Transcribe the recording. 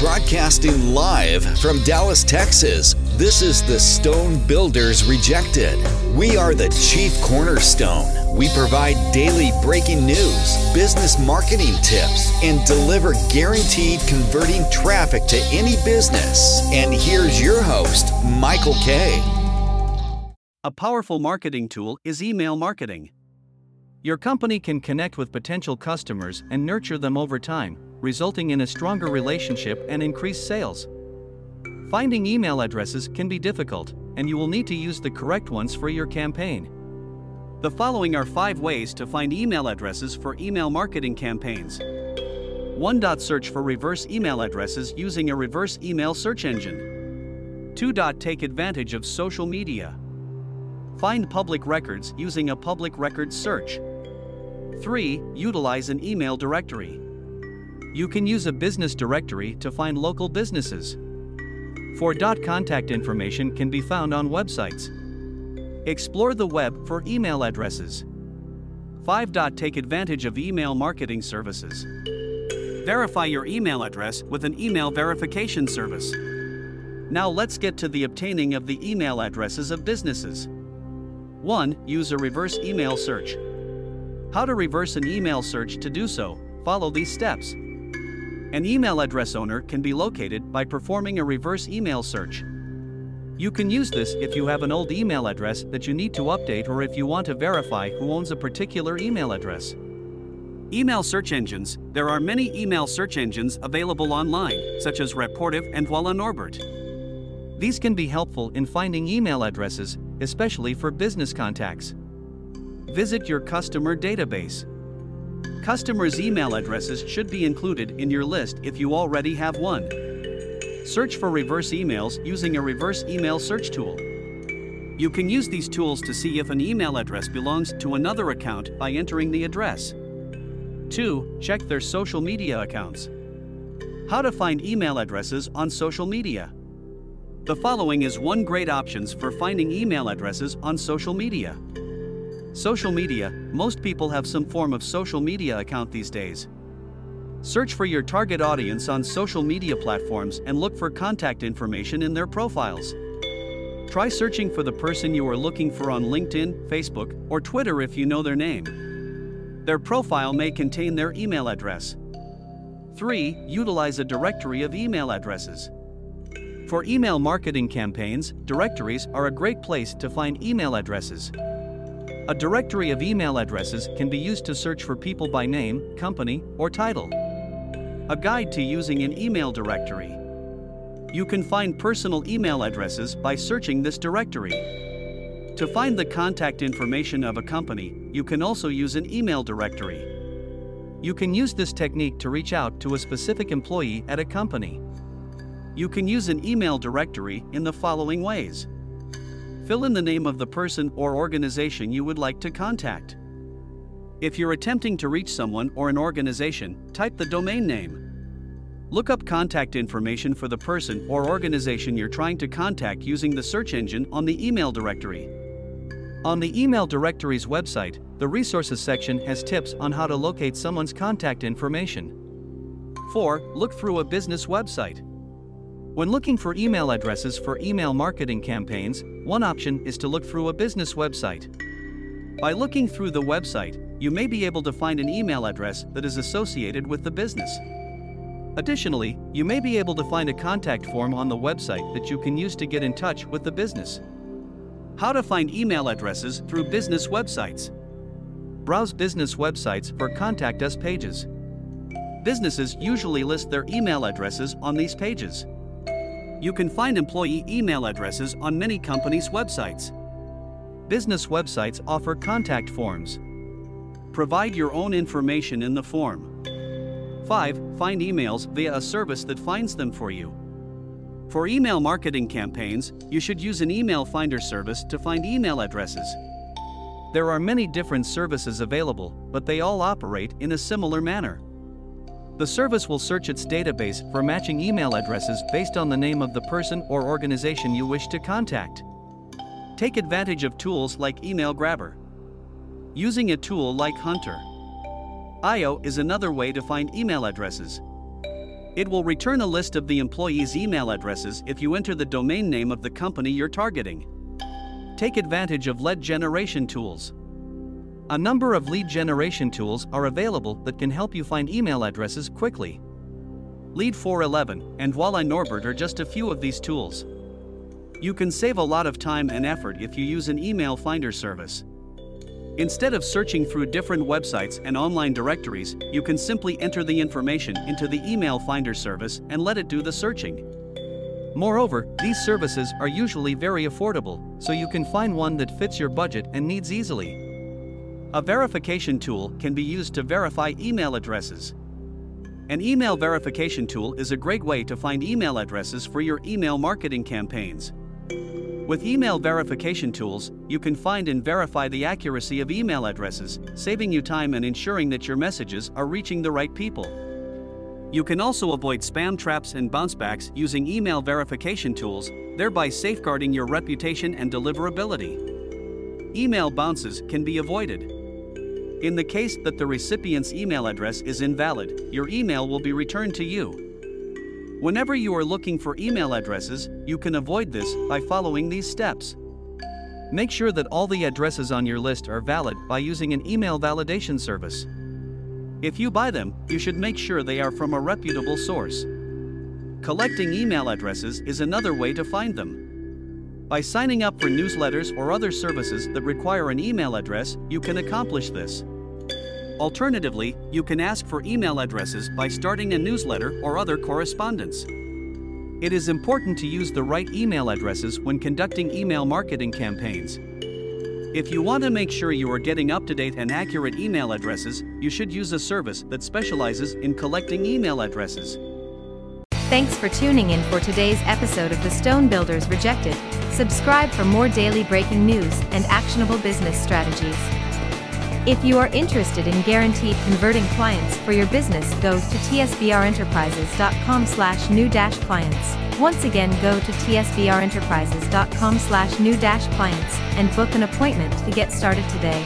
Broadcasting live from Dallas, Texas, this is the Stone Builders Rejected. We are the chief cornerstone. We provide daily breaking news, business marketing tips, and deliver guaranteed converting traffic to any business. And here's your host, Michael Kay. A powerful marketing tool is email marketing. Your company can connect with potential customers and nurture them over time, resulting in a stronger relationship and increased sales. Finding email addresses can be difficult, and you will need to use the correct ones for your campaign. The following are five ways to find email addresses for email marketing campaigns. 1. Search for reverse email addresses using a reverse email search engine. 2. Take advantage of social media. Find public records using a public records search. 3. Utilize an email directory. You can use a business directory to find local businesses. 4. Contact information can be found on websites. Explore the web for email addresses. 5. Take advantage of email marketing services. Verify your email address with an email verification service. Now let's get to the obtaining of the email addresses of businesses. 1. Use a reverse email search. How to reverse an email search to do so, follow these steps. An email address owner can be located by performing a reverse email search. You can use this if you have an old email address that you need to update or if you want to verify who owns a particular email address. Email search engines There are many email search engines available online, such as Rapportive and Voilà Norbert. These can be helpful in finding email addresses, especially for business contacts. Visit your customer database. Customers' email addresses should be included in your list if you already have one. Search for reverse emails using a reverse email search tool. You can use these tools to see if an email address belongs to another account by entering the address. 2. Check their social media accounts. How to find email addresses on social media. The following is one great options for finding email addresses on social media. Social media, most people have some form of social media account these days. Search for your target audience on social media platforms and look for contact information in their profiles. Try searching for the person you are looking for on LinkedIn, Facebook, or Twitter if you know their name. Their profile may contain their email address. 3. Utilize a directory of email addresses. For email marketing campaigns, directories are a great place to find email addresses. A directory of email addresses can be used to search for people by name, company, or title. A guide to using an email directory. You can find personal email addresses by searching this directory. To find the contact information of a company, you can also use an email directory. You can use this technique to reach out to a specific employee at a company. You can use an email directory in the following ways. Fill in the name of the person or organization you would like to contact. If you're attempting to reach someone or an organization, type the domain name. Look up contact information for the person or organization you're trying to contact using the search engine on the email directory. On the email directory's website, the resources section has tips on how to locate someone's contact information. 4. Look through a business website. When looking for email addresses for email marketing campaigns, one option is to look through a business website. By looking through the website, you may be able to find an email address that is associated with the business. Additionally, you may be able to find a contact form on the website that you can use to get in touch with the business. How to find email addresses through business websites. Browse business websites for Contact Us pages. Businesses usually list their email addresses on these pages. You can find employee email addresses on many companies' websites. Business websites offer contact forms. Provide your own information in the form. 5. Find emails via a service that finds them for you. For email marketing campaigns, you should use an email finder service to find email addresses. There are many different services available, but they all operate in a similar manner. The service will search its database for matching email addresses based on the name of the person or organization you wish to contact. Take advantage of tools like Email Grabber. Using a tool like Hunter. IO is another way to find email addresses. It will return a list of the employees' email addresses if you enter the domain name of the company you're targeting. Take advantage of lead generation tools. A number of lead generation tools are available that can help you find email addresses quickly. Lead 411 and Voila Norbert are just a few of these tools. You can save a lot of time and effort if you use an email finder service. Instead of searching through different websites and online directories, you can simply enter the information into the email finder service and let it do the searching. Moreover, these services are usually very affordable, so you can find one that fits your budget and needs easily. A verification tool can be used to verify email addresses. An email verification tool is a great way to find email addresses for your email marketing campaigns. With email verification tools, you can find and verify the accuracy of email addresses, saving you time and ensuring that your messages are reaching the right people. You can also avoid spam traps and bouncebacks using email verification tools, thereby safeguarding your reputation and deliverability. Email bounces can be avoided. In the case that the recipient's email address is invalid, your email will be returned to you. Whenever you are looking for email addresses, you can avoid this by following these steps. Make sure that all the addresses on your list are valid by using an email validation service. If you buy them, you should make sure they are from a reputable source. Collecting email addresses is another way to find them. By signing up for newsletters or other services that require an email address, you can accomplish this. Alternatively, you can ask for email addresses by starting a newsletter or other correspondence. It is important to use the right email addresses when conducting email marketing campaigns. If you want to make sure you are getting up to date and accurate email addresses, you should use a service that specializes in collecting email addresses. Thanks for tuning in for today's episode of the Stone Builders Rejected. Subscribe for more daily breaking news and actionable business strategies. If you are interested in guaranteed converting clients for your business, go to tsbrenterprises.com slash new dash clients. Once again, go to tsbrenterprises.com slash new dash clients and book an appointment to get started today.